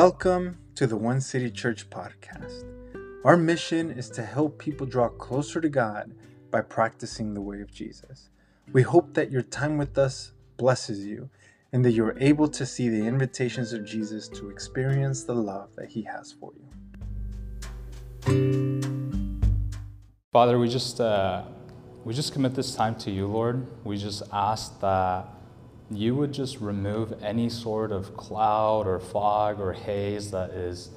Welcome to the One City Church podcast. Our mission is to help people draw closer to God by practicing the way of Jesus. We hope that your time with us blesses you and that you're able to see the invitations of Jesus to experience the love that he has for you. Father, we just uh, we just commit this time to you, Lord. We just ask that you would just remove any sort of cloud or fog or haze that is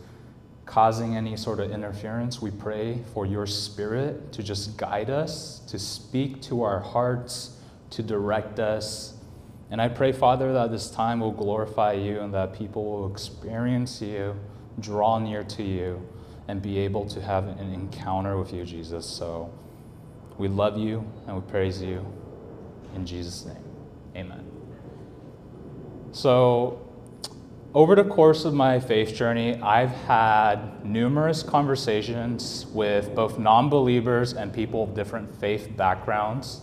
causing any sort of interference. We pray for your spirit to just guide us, to speak to our hearts, to direct us. And I pray, Father, that this time will glorify you and that people will experience you, draw near to you, and be able to have an encounter with you, Jesus. So we love you and we praise you. In Jesus' name, amen. So, over the course of my faith journey, I've had numerous conversations with both non believers and people of different faith backgrounds.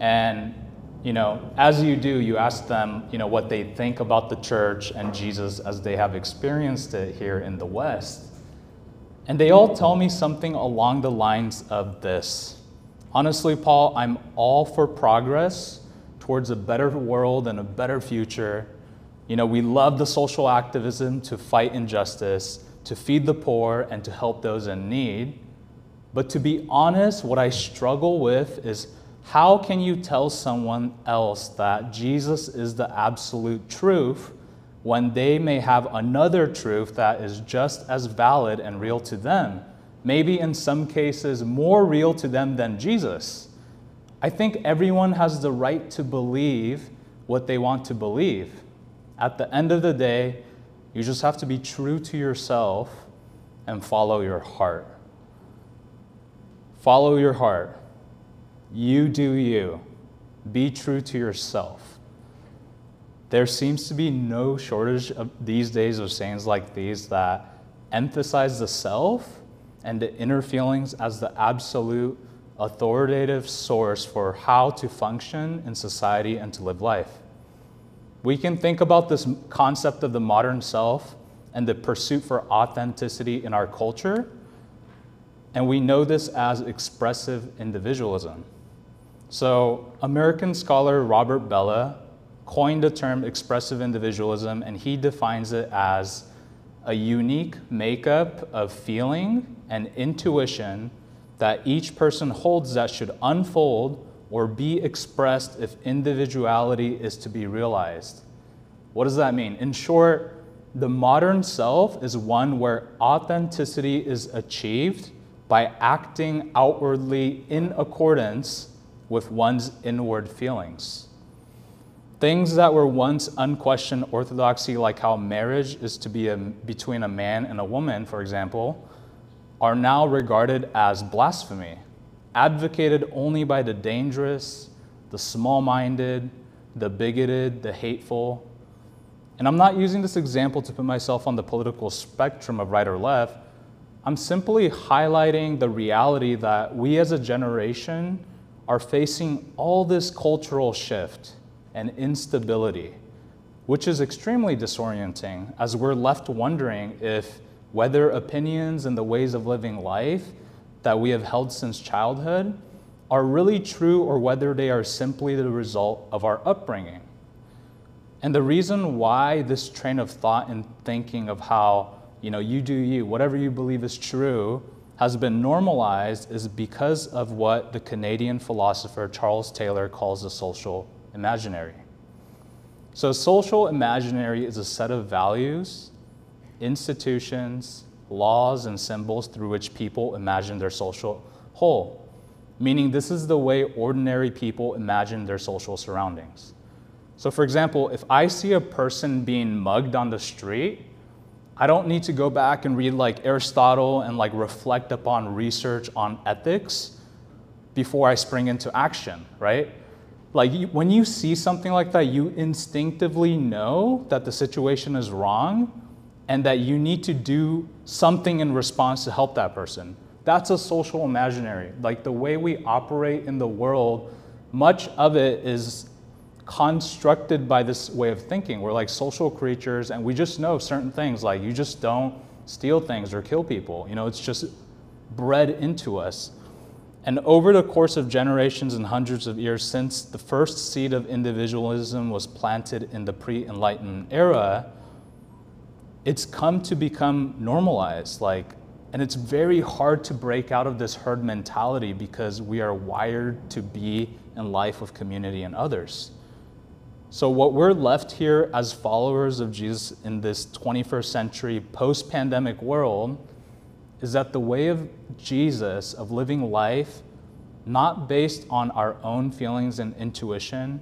And, you know, as you do, you ask them, you know, what they think about the church and Jesus as they have experienced it here in the West. And they all tell me something along the lines of this Honestly, Paul, I'm all for progress towards a better world and a better future you know, we love the social activism to fight injustice, to feed the poor, and to help those in need. But to be honest, what I struggle with is how can you tell someone else that Jesus is the absolute truth when they may have another truth that is just as valid and real to them? Maybe in some cases more real to them than Jesus. I think everyone has the right to believe what they want to believe. At the end of the day, you just have to be true to yourself and follow your heart. Follow your heart. You do you. Be true to yourself. There seems to be no shortage of these days of sayings like these that emphasize the self and the inner feelings as the absolute authoritative source for how to function in society and to live life. We can think about this concept of the modern self and the pursuit for authenticity in our culture, and we know this as expressive individualism. So, American scholar Robert Bellah coined the term expressive individualism, and he defines it as a unique makeup of feeling and intuition that each person holds that should unfold or be expressed if individuality is to be realized. What does that mean? In short, the modern self is one where authenticity is achieved by acting outwardly in accordance with one's inward feelings. Things that were once unquestioned orthodoxy, like how marriage is to be a, between a man and a woman, for example, are now regarded as blasphemy advocated only by the dangerous, the small minded, the bigoted, the hateful. And I'm not using this example to put myself on the political spectrum of right or left. I'm simply highlighting the reality that we as a generation are facing all this cultural shift and instability, which is extremely disorienting as we're left wondering if whether opinions and the ways of living life that we have held since childhood are really true or whether they are simply the result of our upbringing. And the reason why this train of thought and thinking of how, you know, you do you, whatever you believe is true, has been normalized is because of what the Canadian philosopher Charles Taylor calls the social imaginary. So, social imaginary is a set of values, institutions, laws and symbols through which people imagine their social whole, meaning this is the way ordinary people imagine their social surroundings. So, for example, if I see a person being mugged on the street, I don't need to go back and read like Aristotle and like reflect upon research on ethics before I spring into action, right? Like you, when you see something like that, you instinctively know that the situation is wrong and that you need to do something in response to help that person. That's a social imaginary. Like the way we operate in the world, much of it is constructed by this way of thinking. We're like social creatures and we just know certain things, like you just don't steal things or kill people. You know, it's just bred into us. And over the course of generations and hundreds of years since the first seed of individualism was planted in the pre Enlightenment era, it's come to become normalized. Like, and it's very hard to break out of this herd mentality because we are wired to be in life with community and others. So, what we're left here as followers of Jesus in this 21st century post pandemic world is that the way of Jesus, of living life, not based on our own feelings and intuition,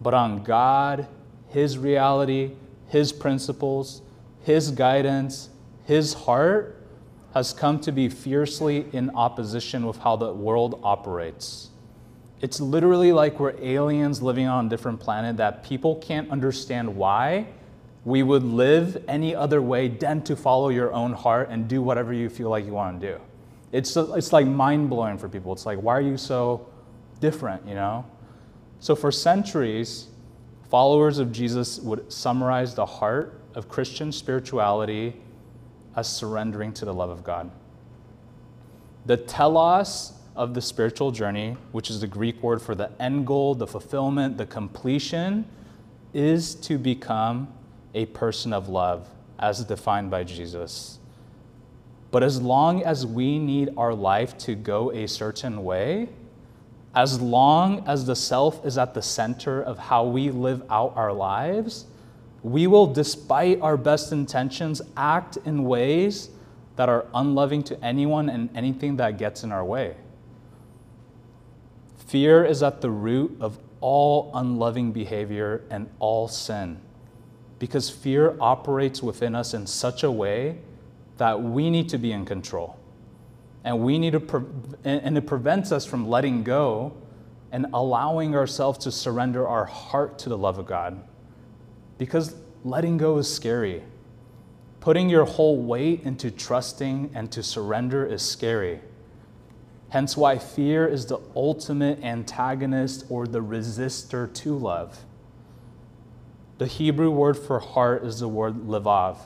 but on God, His reality, His principles, His guidance, His heart, has come to be fiercely in opposition with how the world operates. It's literally like we're aliens living on a different planet that people can't understand why we would live any other way than to follow your own heart and do whatever you feel like you want to do. It's, it's like mind blowing for people. It's like, why are you so different, you know? So for centuries, followers of Jesus would summarize the heart of Christian spirituality as surrendering to the love of God. The telos of the spiritual journey, which is the Greek word for the end goal, the fulfillment, the completion, is to become a person of love as defined by Jesus. But as long as we need our life to go a certain way, as long as the self is at the center of how we live out our lives, we will, despite our best intentions, act in ways that are unloving to anyone and anything that gets in our way. Fear is at the root of all unloving behavior and all sin because fear operates within us in such a way that we need to be in control. And we need to pre- and it prevents us from letting go and allowing ourselves to surrender our heart to the love of God. Because letting go is scary. Putting your whole weight into trusting and to surrender is scary. Hence why fear is the ultimate antagonist or the resistor to love. The Hebrew word for heart is the word levav.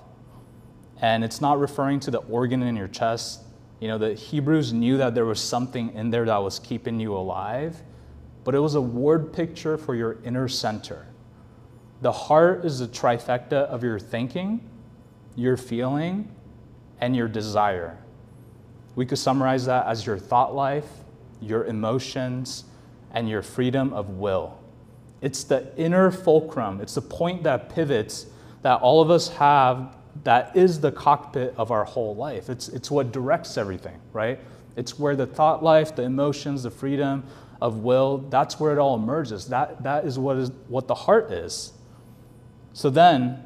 And it's not referring to the organ in your chest. You know, the Hebrews knew that there was something in there that was keeping you alive, but it was a word picture for your inner center. The heart is the trifecta of your thinking, your feeling, and your desire. We could summarize that as your thought life, your emotions, and your freedom of will. It's the inner fulcrum, it's the point that pivots that all of us have that is the cockpit of our whole life. It's, it's what directs everything, right? It's where the thought life, the emotions, the freedom of will, that's where it all emerges. That, that is, what is what the heart is. So then,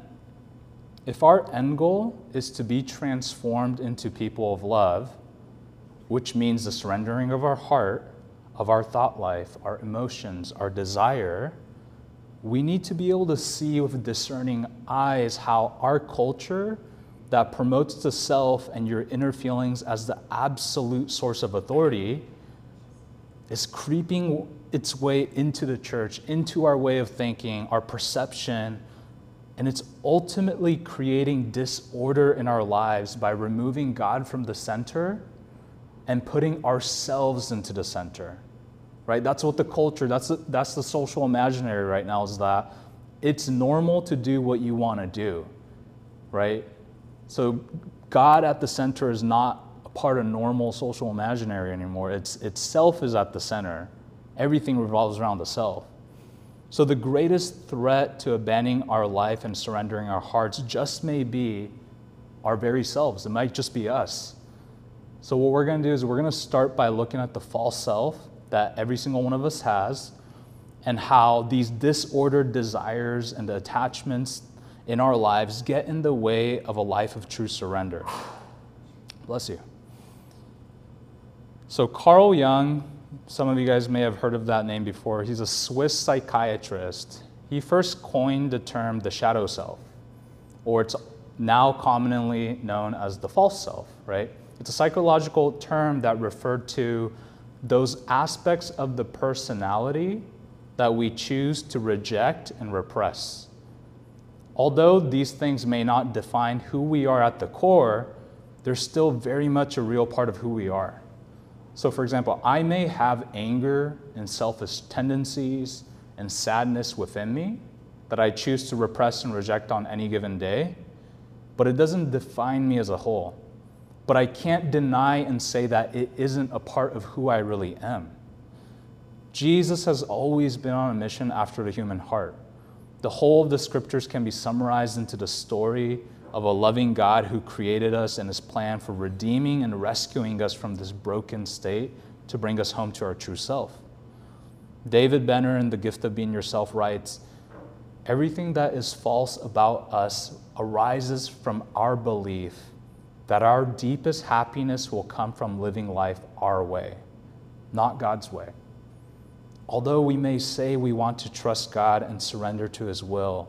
if our end goal is to be transformed into people of love, which means the surrendering of our heart, of our thought life, our emotions, our desire, we need to be able to see with discerning eyes how our culture that promotes the self and your inner feelings as the absolute source of authority is creeping its way into the church, into our way of thinking, our perception, and it's ultimately creating disorder in our lives by removing God from the center and putting ourselves into the center right? That's what the culture, that's the, that's the social imaginary right now is that it's normal to do what you want to do, right? So God at the center is not a part of normal social imaginary anymore. It's itself is at the center. Everything revolves around the self. So the greatest threat to abandoning our life and surrendering our hearts just may be our very selves. It might just be us. So what we're going to do is we're going to start by looking at the false self that every single one of us has, and how these disordered desires and the attachments in our lives get in the way of a life of true surrender. Bless you. So, Carl Jung, some of you guys may have heard of that name before. He's a Swiss psychiatrist. He first coined the term the shadow self, or it's now commonly known as the false self, right? It's a psychological term that referred to those aspects of the personality that we choose to reject and repress. Although these things may not define who we are at the core, they're still very much a real part of who we are. So, for example, I may have anger and selfish tendencies and sadness within me that I choose to repress and reject on any given day, but it doesn't define me as a whole. But I can't deny and say that it isn't a part of who I really am. Jesus has always been on a mission after the human heart. The whole of the scriptures can be summarized into the story of a loving God who created us and his plan for redeeming and rescuing us from this broken state to bring us home to our true self. David Benner in The Gift of Being Yourself writes Everything that is false about us arises from our belief that our deepest happiness will come from living life our way, not God's way. Although we may say we want to trust God and surrender to His will,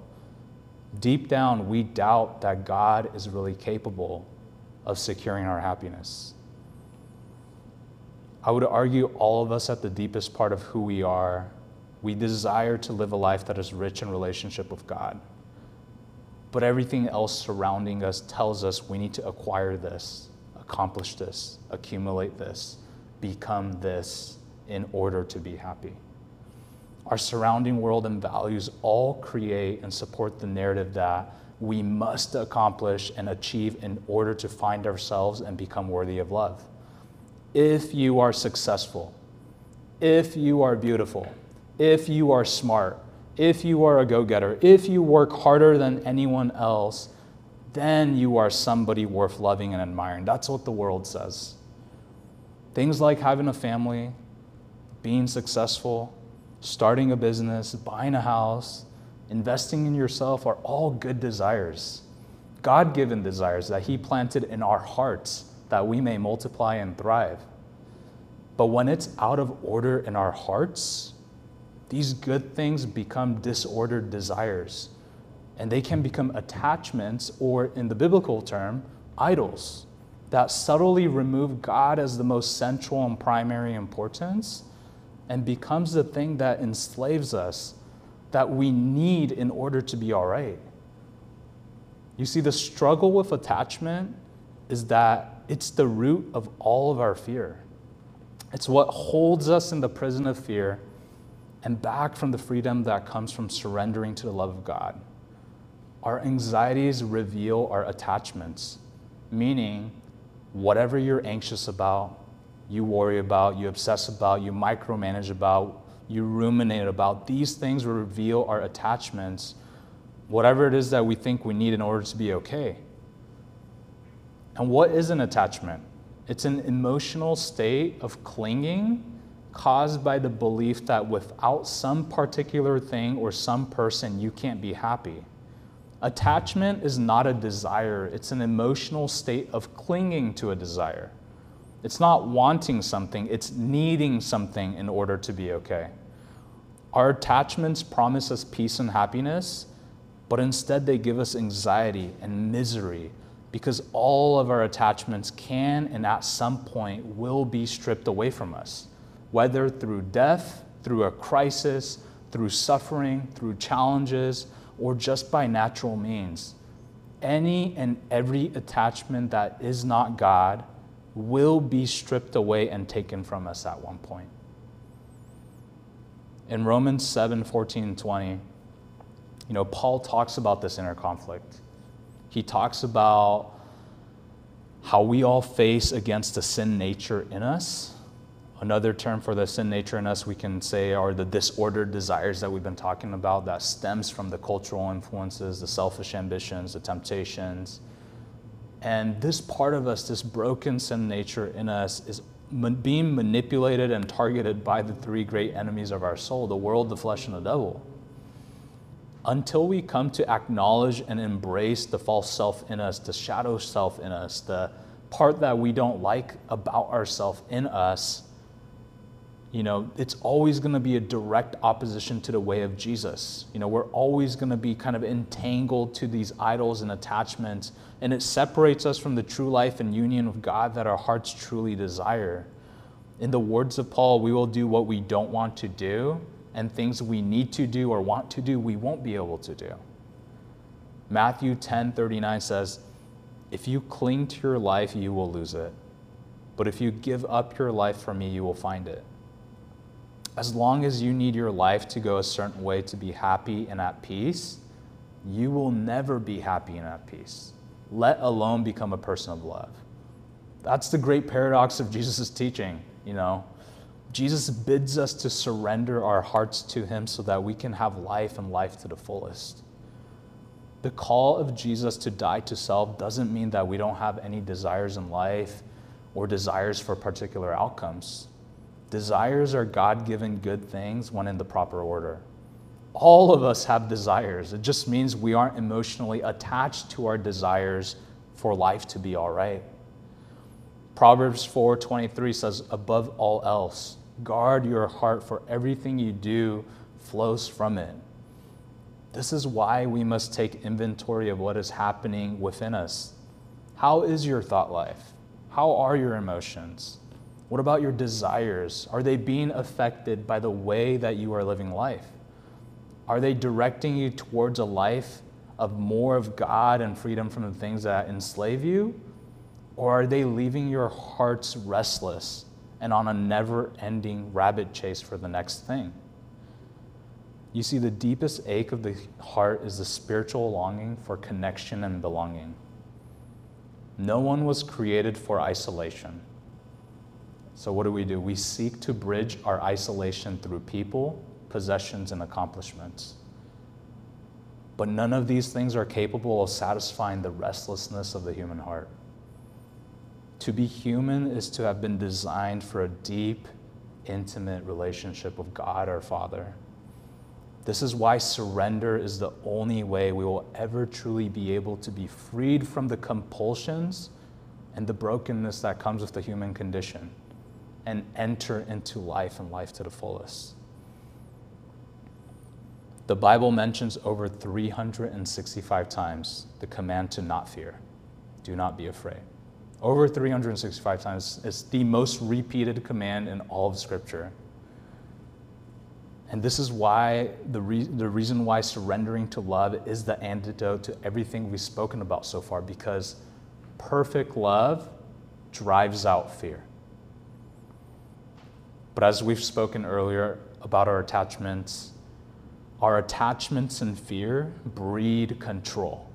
deep down we doubt that God is really capable of securing our happiness. I would argue all of us at the deepest part of who we are, we desire to live a life that is rich in relationship with God. But everything else surrounding us tells us we need to acquire this, accomplish this, accumulate this, become this in order to be happy. Our surrounding world and values all create and support the narrative that we must accomplish and achieve in order to find ourselves and become worthy of love. If you are successful, if you are beautiful, if you are smart, if you are a go getter, if you work harder than anyone else, then you are somebody worth loving and admiring. That's what the world says. Things like having a family, being successful, starting a business, buying a house, investing in yourself are all good desires. God given desires that He planted in our hearts that we may multiply and thrive. But when it's out of order in our hearts, these good things become disordered desires. And they can become attachments, or in the biblical term, idols that subtly remove God as the most central and primary importance and becomes the thing that enslaves us that we need in order to be all right. You see, the struggle with attachment is that it's the root of all of our fear. It's what holds us in the prison of fear and back from the freedom that comes from surrendering to the love of God. Our anxieties reveal our attachments, meaning, whatever you're anxious about, you worry about, you obsess about, you micromanage about, you ruminate about. These things reveal our attachments, whatever it is that we think we need in order to be okay. And what is an attachment? It's an emotional state of clinging caused by the belief that without some particular thing or some person, you can't be happy. Attachment is not a desire, it's an emotional state of clinging to a desire. It's not wanting something, it's needing something in order to be okay. Our attachments promise us peace and happiness, but instead they give us anxiety and misery because all of our attachments can and at some point will be stripped away from us, whether through death, through a crisis, through suffering, through challenges, or just by natural means. Any and every attachment that is not God will be stripped away and taken from us at one point. In Romans 7 14 and 20, you know, Paul talks about this inner conflict. He talks about how we all face against the sin nature in us. Another term for the sin nature in us, we can say, are the disordered desires that we've been talking about that stems from the cultural influences, the selfish ambitions, the temptations, and this part of us, this broken sin nature in us, is being manipulated and targeted by the three great enemies of our soul the world, the flesh, and the devil. Until we come to acknowledge and embrace the false self in us, the shadow self in us, the part that we don't like about ourselves in us, you know, it's always going to be a direct opposition to the way of Jesus. You know, we're always going to be kind of entangled to these idols and attachments, and it separates us from the true life and union with God that our hearts truly desire. In the words of Paul, we will do what we don't want to do and things we need to do or want to do, we won't be able to do. Matthew 10 39 says, If you cling to your life, you will lose it. But if you give up your life for me, you will find it. As long as you need your life to go a certain way to be happy and at peace, you will never be happy and at peace, let alone become a person of love. That's the great paradox of Jesus' teaching, you know. Jesus bids us to surrender our hearts to Him so that we can have life and life to the fullest. The call of Jesus to die to self doesn't mean that we don't have any desires in life or desires for particular outcomes. Desires are God given good things when in the proper order. All of us have desires. It just means we aren't emotionally attached to our desires for life to be all right. Proverbs 4:23 says above all else guard your heart for everything you do flows from it. This is why we must take inventory of what is happening within us. How is your thought life? How are your emotions? What about your desires? Are they being affected by the way that you are living life? Are they directing you towards a life of more of God and freedom from the things that enslave you? Or are they leaving your hearts restless and on a never ending rabbit chase for the next thing? You see, the deepest ache of the heart is the spiritual longing for connection and belonging. No one was created for isolation. So, what do we do? We seek to bridge our isolation through people, possessions, and accomplishments. But none of these things are capable of satisfying the restlessness of the human heart. To be human is to have been designed for a deep, intimate relationship with God our Father. This is why surrender is the only way we will ever truly be able to be freed from the compulsions and the brokenness that comes with the human condition and enter into life and life to the fullest. The Bible mentions over 365 times the command to not fear. Do not be afraid. Over 365 times. It's the most repeated command in all of Scripture. And this is why the, re- the reason why surrendering to love is the antidote to everything we've spoken about so far, because perfect love drives out fear. But as we've spoken earlier about our attachments, our attachments and fear breed control.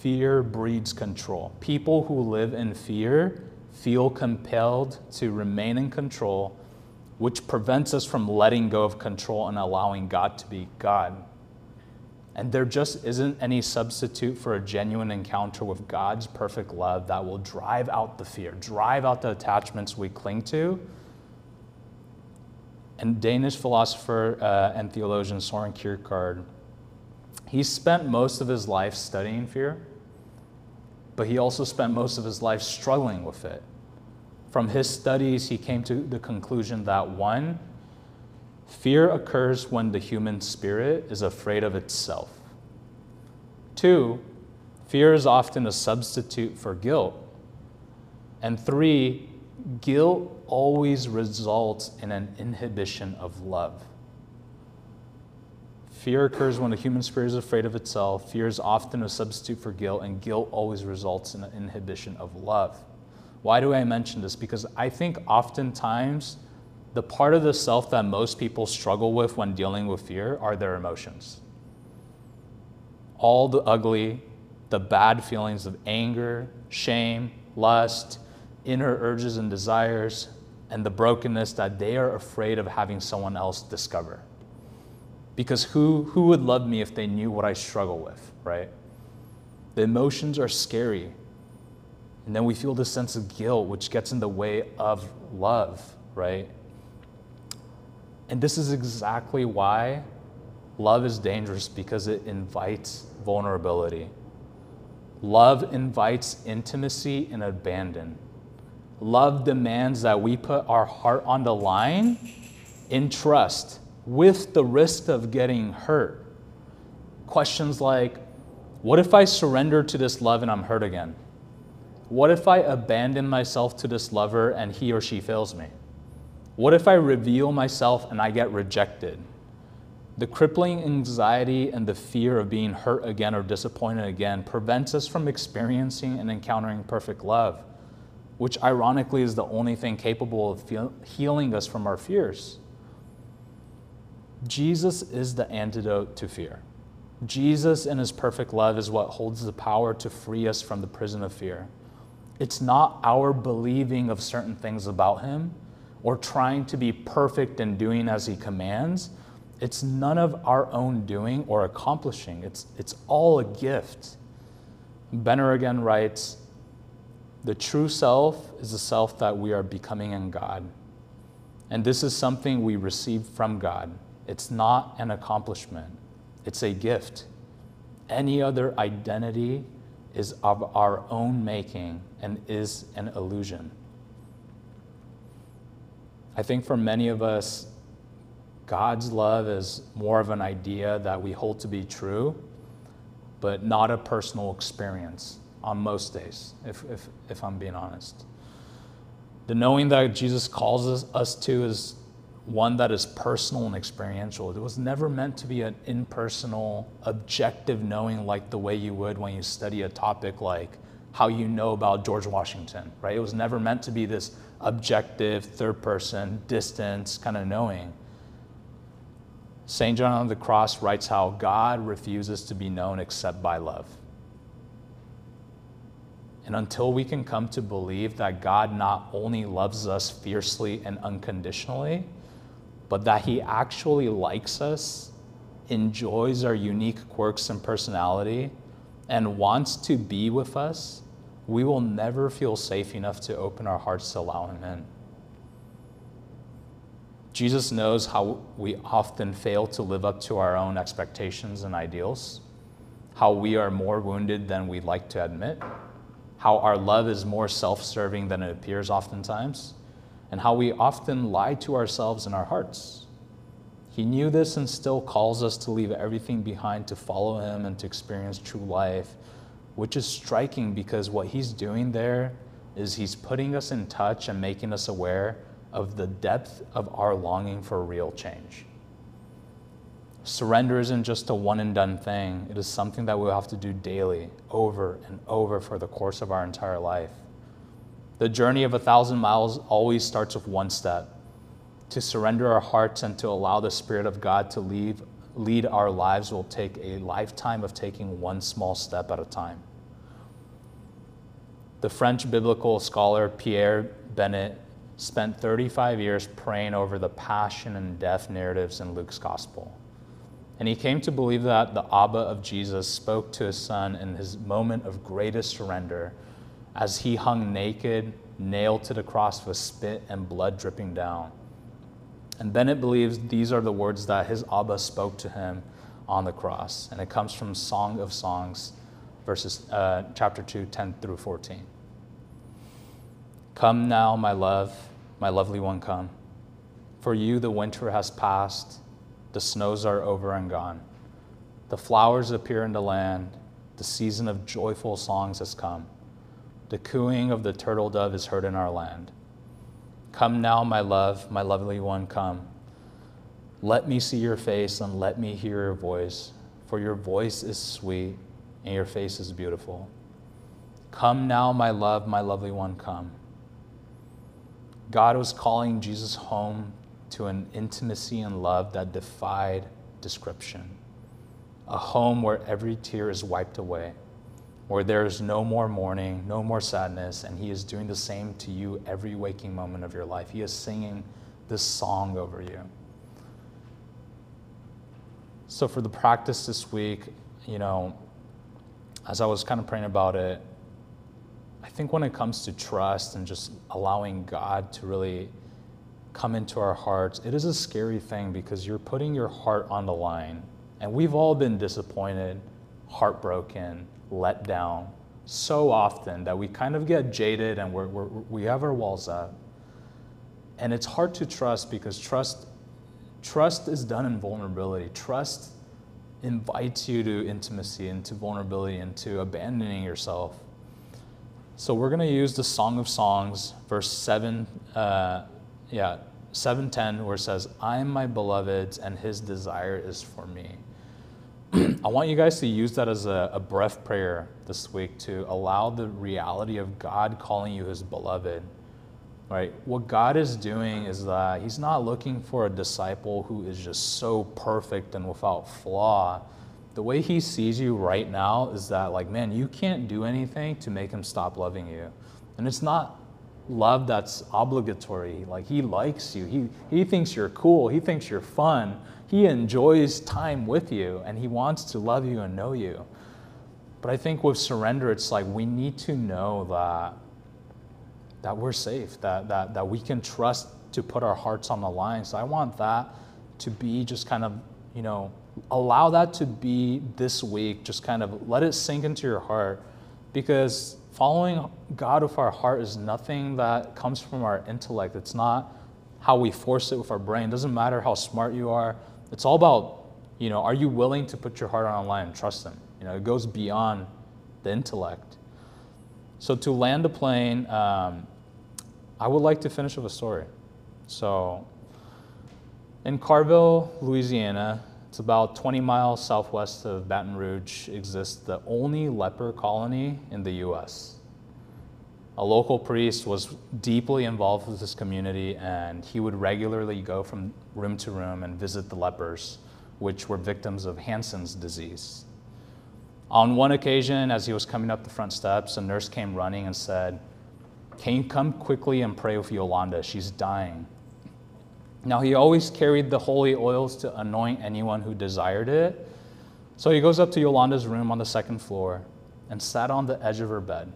Fear breeds control. People who live in fear feel compelled to remain in control, which prevents us from letting go of control and allowing God to be God. And there just isn't any substitute for a genuine encounter with God's perfect love that will drive out the fear, drive out the attachments we cling to. And Danish philosopher uh, and theologian Soren Kierkegaard he spent most of his life studying fear, but he also spent most of his life struggling with it. From his studies, he came to the conclusion that one, fear occurs when the human spirit is afraid of itself. Two, fear is often a substitute for guilt. And three, guilt always results in an inhibition of love. Fear occurs when the human spirit is afraid of itself. Fear is often a substitute for guilt, and guilt always results in an inhibition of love. Why do I mention this? Because I think oftentimes the part of the self that most people struggle with when dealing with fear are their emotions. All the ugly, the bad feelings of anger, shame, lust, inner urges and desires, and the brokenness that they are afraid of having someone else discover. Because who, who would love me if they knew what I struggle with, right? The emotions are scary. And then we feel this sense of guilt, which gets in the way of love, right? And this is exactly why love is dangerous because it invites vulnerability. Love invites intimacy and abandon. Love demands that we put our heart on the line in trust with the risk of getting hurt. Questions like, what if I surrender to this love and I'm hurt again? What if I abandon myself to this lover and he or she fails me? What if I reveal myself and I get rejected? The crippling anxiety and the fear of being hurt again or disappointed again prevents us from experiencing and encountering perfect love, which ironically is the only thing capable of healing us from our fears. Jesus is the antidote to fear. Jesus and his perfect love is what holds the power to free us from the prison of fear. It's not our believing of certain things about him or trying to be perfect and doing as he commands it's none of our own doing or accomplishing, it's, it's all a gift. Benner again writes The true self is the self that we are becoming in God. And this is something we receive from God. It's not an accomplishment, it's a gift. Any other identity is of our own making and is an illusion. I think for many of us, God's love is more of an idea that we hold to be true, but not a personal experience on most days, if, if, if I'm being honest. The knowing that Jesus calls us, us to is one that is personal and experiential. It was never meant to be an impersonal, objective knowing like the way you would when you study a topic like how you know about George Washington, right? It was never meant to be this objective, third person, distance kind of knowing. St. John on the Cross writes how God refuses to be known except by love. And until we can come to believe that God not only loves us fiercely and unconditionally, but that He actually likes us, enjoys our unique quirks and personality, and wants to be with us, we will never feel safe enough to open our hearts to allow Him in. Jesus knows how we often fail to live up to our own expectations and ideals, how we are more wounded than we'd like to admit, how our love is more self serving than it appears oftentimes, and how we often lie to ourselves in our hearts. He knew this and still calls us to leave everything behind to follow him and to experience true life, which is striking because what he's doing there is he's putting us in touch and making us aware of the depth of our longing for real change. Surrender isn't just a one and done thing, it is something that we'll have to do daily, over and over for the course of our entire life. The journey of a thousand miles always starts with one step to surrender our hearts and to allow the Spirit of God to lead, lead our lives will take a lifetime of taking one small step at a time. The French biblical scholar Pierre Bennett spent 35 years praying over the passion and death narratives in Luke's gospel. And he came to believe that the Abba of Jesus spoke to his son in his moment of greatest surrender as he hung naked, nailed to the cross with spit and blood dripping down. And Bennett believes these are the words that his Abba spoke to him on the cross. And it comes from Song of Songs, verses, uh, chapter 2, 10 through 14. Come now, my love, my lovely one, come. For you the winter has passed, the snows are over and gone. The flowers appear in the land, the season of joyful songs has come. The cooing of the turtle dove is heard in our land. Come now, my love, my lovely one, come. Let me see your face and let me hear your voice, for your voice is sweet and your face is beautiful. Come now, my love, my lovely one, come. God was calling Jesus home to an intimacy and love that defied description. A home where every tear is wiped away, where there is no more mourning, no more sadness, and He is doing the same to you every waking moment of your life. He is singing this song over you. So, for the practice this week, you know, as I was kind of praying about it, I think when it comes to trust and just allowing God to really come into our hearts, it is a scary thing because you're putting your heart on the line. And we've all been disappointed, heartbroken, let down so often that we kind of get jaded and we're, we're, we have our walls up. And it's hard to trust because trust, trust is done in vulnerability. Trust invites you to intimacy, into vulnerability, into abandoning yourself. So we're going to use the Song of Songs, verse 7, uh, yeah, 7:10 where it says, "I am my beloved's and his desire is for me." I want you guys to use that as a, a breath prayer this week to allow the reality of God calling you his beloved. Right? What God is doing is that he's not looking for a disciple who is just so perfect and without flaw. The way he sees you right now is that like, man, you can't do anything to make him stop loving you. And it's not love that's obligatory. Like he likes you. He he thinks you're cool. He thinks you're fun he enjoys time with you and He wants to love you and know you. But I think with surrender, it's like we need to know that, that we're safe, that, that, that we can trust to put our hearts on the line. So I want that to be just kind of, you know, allow that to be this week, just kind of let it sink into your heart because following God with our heart is nothing that comes from our intellect. It's not how we force it with our brain. It doesn't matter how smart you are, it's all about, you know, are you willing to put your heart on the line and trust Him? You know, it goes beyond the intellect. So to land a plane, um, I would like to finish with a story. So in Carville, Louisiana, it's about 20 miles southwest of Baton Rouge, exists the only leper colony in the U.S. A local priest was deeply involved with this community, and he would regularly go from room to room and visit the lepers, which were victims of Hansen's disease. On one occasion, as he was coming up the front steps, a nurse came running and said, Can you come quickly and pray with Yolanda? She's dying. Now, he always carried the holy oils to anoint anyone who desired it. So he goes up to Yolanda's room on the second floor and sat on the edge of her bed.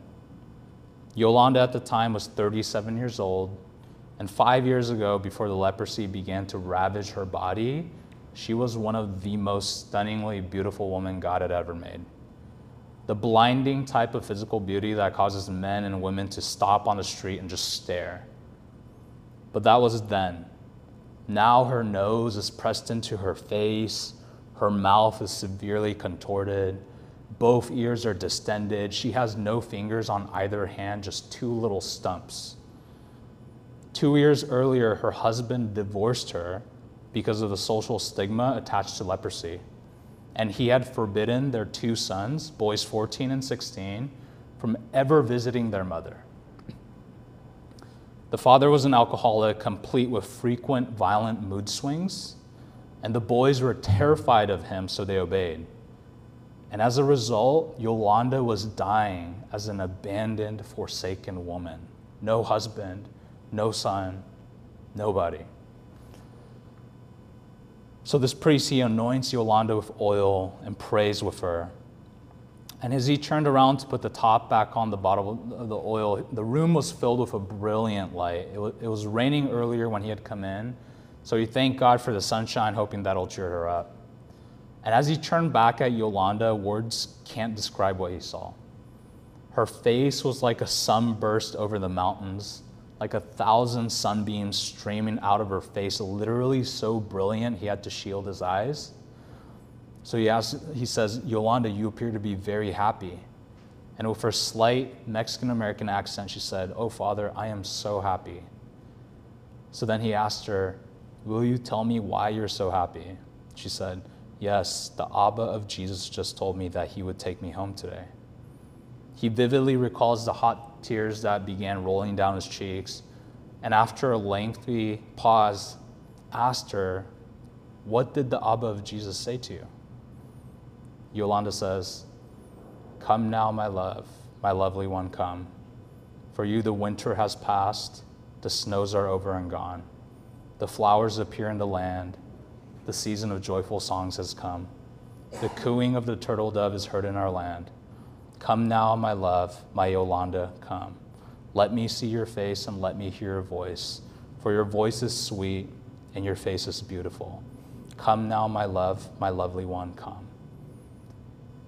Yolanda at the time was 37 years old, and five years ago, before the leprosy began to ravage her body, she was one of the most stunningly beautiful women God had ever made. The blinding type of physical beauty that causes men and women to stop on the street and just stare. But that was then. Now her nose is pressed into her face, her mouth is severely contorted both ears are distended. She has no fingers on either hand, just two little stumps. Two years earlier, her husband divorced her because of the social stigma attached to leprosy. And he had forbidden their two sons, boys 14 and 16, from ever visiting their mother. The father was an alcoholic, complete with frequent violent mood swings, and the boys were terrified of him, so they obeyed. And as a result, Yolanda was dying as an abandoned, forsaken woman. No husband, no son, nobody. So this priest, he anoints Yolanda with oil and prays with her. And as he turned around to put the top back on the bottle of the oil, the room was filled with a brilliant light. It was, it was raining earlier when he had come in, so he thanked God for the sunshine, hoping that'll cheer her up. And as he turned back at Yolanda, words can't describe what he saw. Her face was like a sunburst over the mountains, like a thousand sunbeams streaming out of her face, literally so brilliant he had to shield his eyes. So he, asks, he says, Yolanda, you appear to be very happy. And with her slight Mexican American accent, she said, Oh, Father, I am so happy. So then he asked her, Will you tell me why you're so happy? She said, Yes, the Abba of Jesus just told me that he would take me home today. He vividly recalls the hot tears that began rolling down his cheeks, and after a lengthy pause, asked her, What did the Abba of Jesus say to you? Yolanda says, Come now, my love, my lovely one, come. For you, the winter has passed, the snows are over and gone. The flowers appear in the land the season of joyful songs has come. The cooing of the turtle dove is heard in our land. Come now, my love, my Yolanda, come. Let me see your face and let me hear your voice, for your voice is sweet and your face is beautiful. Come now, my love, my lovely one, come.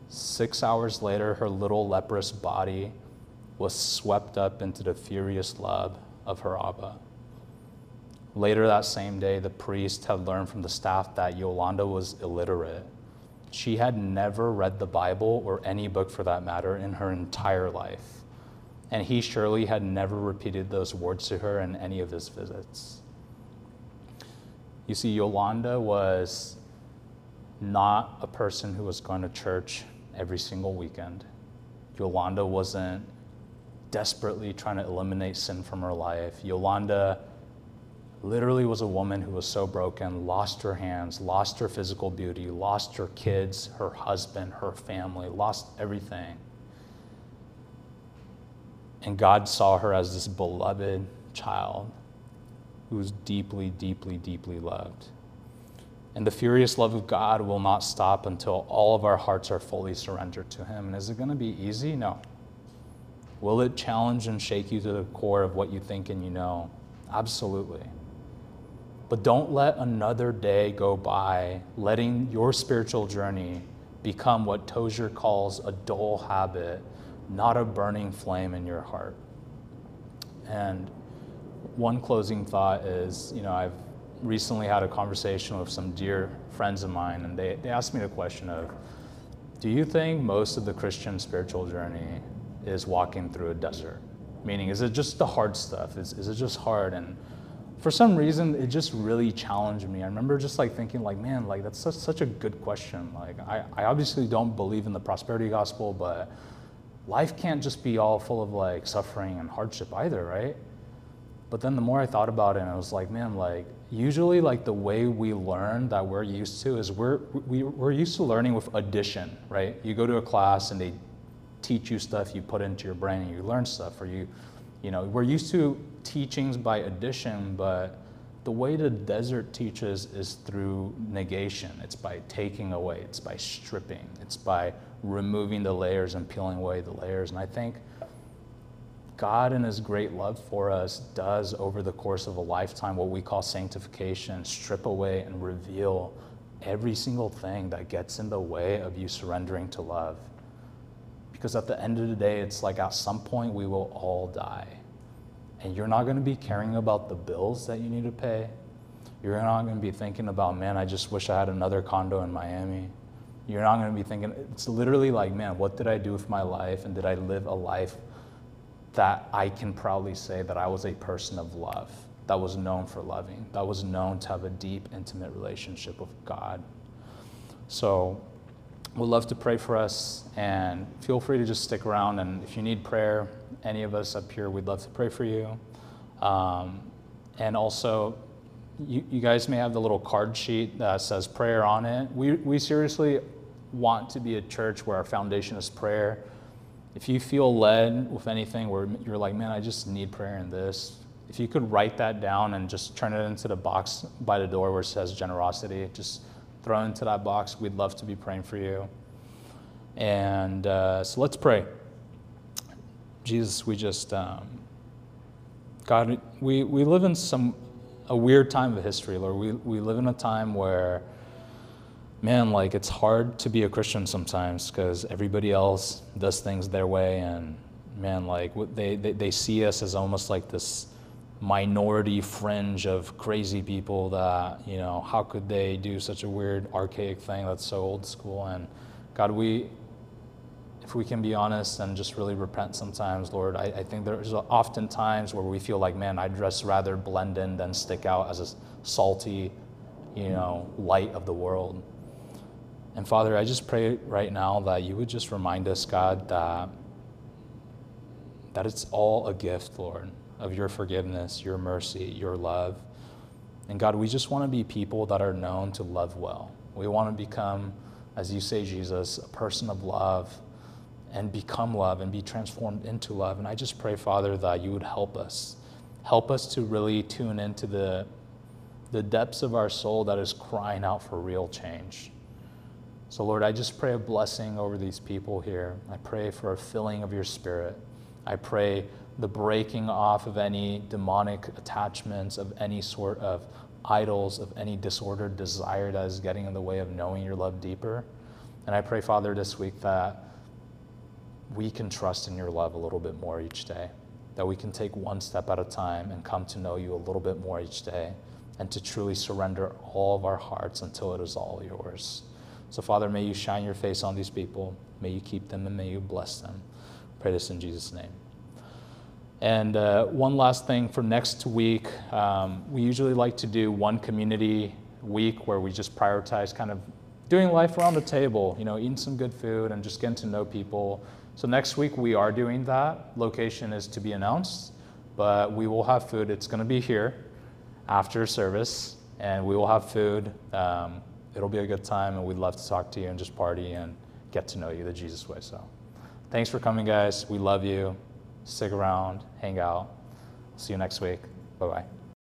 Six hours later, her little leprous body was swept up into the furious love of her Abba. Later that same day, the priest had learned from the staff that Yolanda was illiterate. She had never read the Bible or any book for that matter in her entire life. And he surely had never repeated those words to her in any of his visits. You see, Yolanda was not a person who was going to church every single weekend. Yolanda wasn't desperately trying to eliminate sin from her life. Yolanda literally was a woman who was so broken, lost her hands, lost her physical beauty, lost her kids, her husband, her family, lost everything. And God saw her as this beloved child who was deeply, deeply, deeply loved. And the furious love of God will not stop until all of our hearts are fully surrendered to Him. And is it going to be easy? No. Will it challenge and shake you to the core of what you think and you know? Absolutely. But don't let another day go by letting your spiritual journey become what Tozer calls a dull habit, not a burning flame in your heart. And one closing thought is you know, I've recently had a conversation with some dear friends of mine, and they, they asked me the question of Do you think most of the Christian spiritual journey is walking through a desert? Meaning, is it just the hard stuff? Is, is it just hard? And for some reason, it just really challenged me. I remember just like thinking, like, man, like that's such, such a good question. Like, I, I obviously don't believe in the prosperity gospel, but life can't just be all full of like suffering and hardship either, right? But then the more I thought about it, I was like, man, like usually like the way we learn that we're used to is we're we, we're used to learning with addition, right? You go to a class and they teach you stuff, you put into your brain and you learn stuff, or you, you know, we're used to teachings by addition, but the way the desert teaches is through negation. It's by taking away, it's by stripping, it's by removing the layers and peeling away the layers. And I think God, in His great love for us, does over the course of a lifetime what we call sanctification strip away and reveal every single thing that gets in the way of you surrendering to love. Because at the end of the day, it's like at some point we will all die. And you're not going to be caring about the bills that you need to pay. You're not going to be thinking about, man, I just wish I had another condo in Miami. You're not going to be thinking, it's literally like, man, what did I do with my life? And did I live a life that I can proudly say that I was a person of love, that was known for loving, that was known to have a deep, intimate relationship with God. So, we'd love to pray for us, and feel free to just stick around. And if you need prayer, any of us up here, we'd love to pray for you. Um, and also, you, you, guys may have the little card sheet that says prayer on it. We, we seriously want to be a church where our foundation is prayer if you feel led with anything where you're like, man, I just need prayer in this, if you could write that down and just turn it into the box by the door where it says generosity, just throw into that box. We'd love to be praying for you. And uh, so let's pray. Jesus, we just, um, God, we, we live in some, a weird time of history, Lord. We, we live in a time where man, like it's hard to be a Christian sometimes because everybody else does things their way, and man, like they, they, they see us as almost like this minority fringe of crazy people that, you know, how could they do such a weird, archaic thing that's so old school? And God, we, if we can be honest and just really repent sometimes, Lord, I, I think there's often times where we feel like, man, I'd just rather blend in than stick out as a salty, you know, light of the world. And Father, I just pray right now that you would just remind us, God, that, that it's all a gift, Lord, of your forgiveness, your mercy, your love. And God, we just want to be people that are known to love well. We want to become, as you say, Jesus, a person of love and become love and be transformed into love. And I just pray, Father, that you would help us. Help us to really tune into the, the depths of our soul that is crying out for real change. So, Lord, I just pray a blessing over these people here. I pray for a filling of your spirit. I pray the breaking off of any demonic attachments, of any sort of idols, of any disordered desire that is getting in the way of knowing your love deeper. And I pray, Father, this week that we can trust in your love a little bit more each day, that we can take one step at a time and come to know you a little bit more each day, and to truly surrender all of our hearts until it is all yours. So, Father, may you shine your face on these people. May you keep them and may you bless them. Pray this in Jesus' name. And uh, one last thing for next week, um, we usually like to do one community week where we just prioritize kind of doing life around the table, you know, eating some good food and just getting to know people. So next week we are doing that. Location is to be announced, but we will have food. It's going to be here after service, and we will have food. Um, it'll be a good time, and we'd love to talk to you and just party and get to know you the Jesus way. So thanks for coming, guys. We love you. Stick around, hang out. See you next week. Bye bye.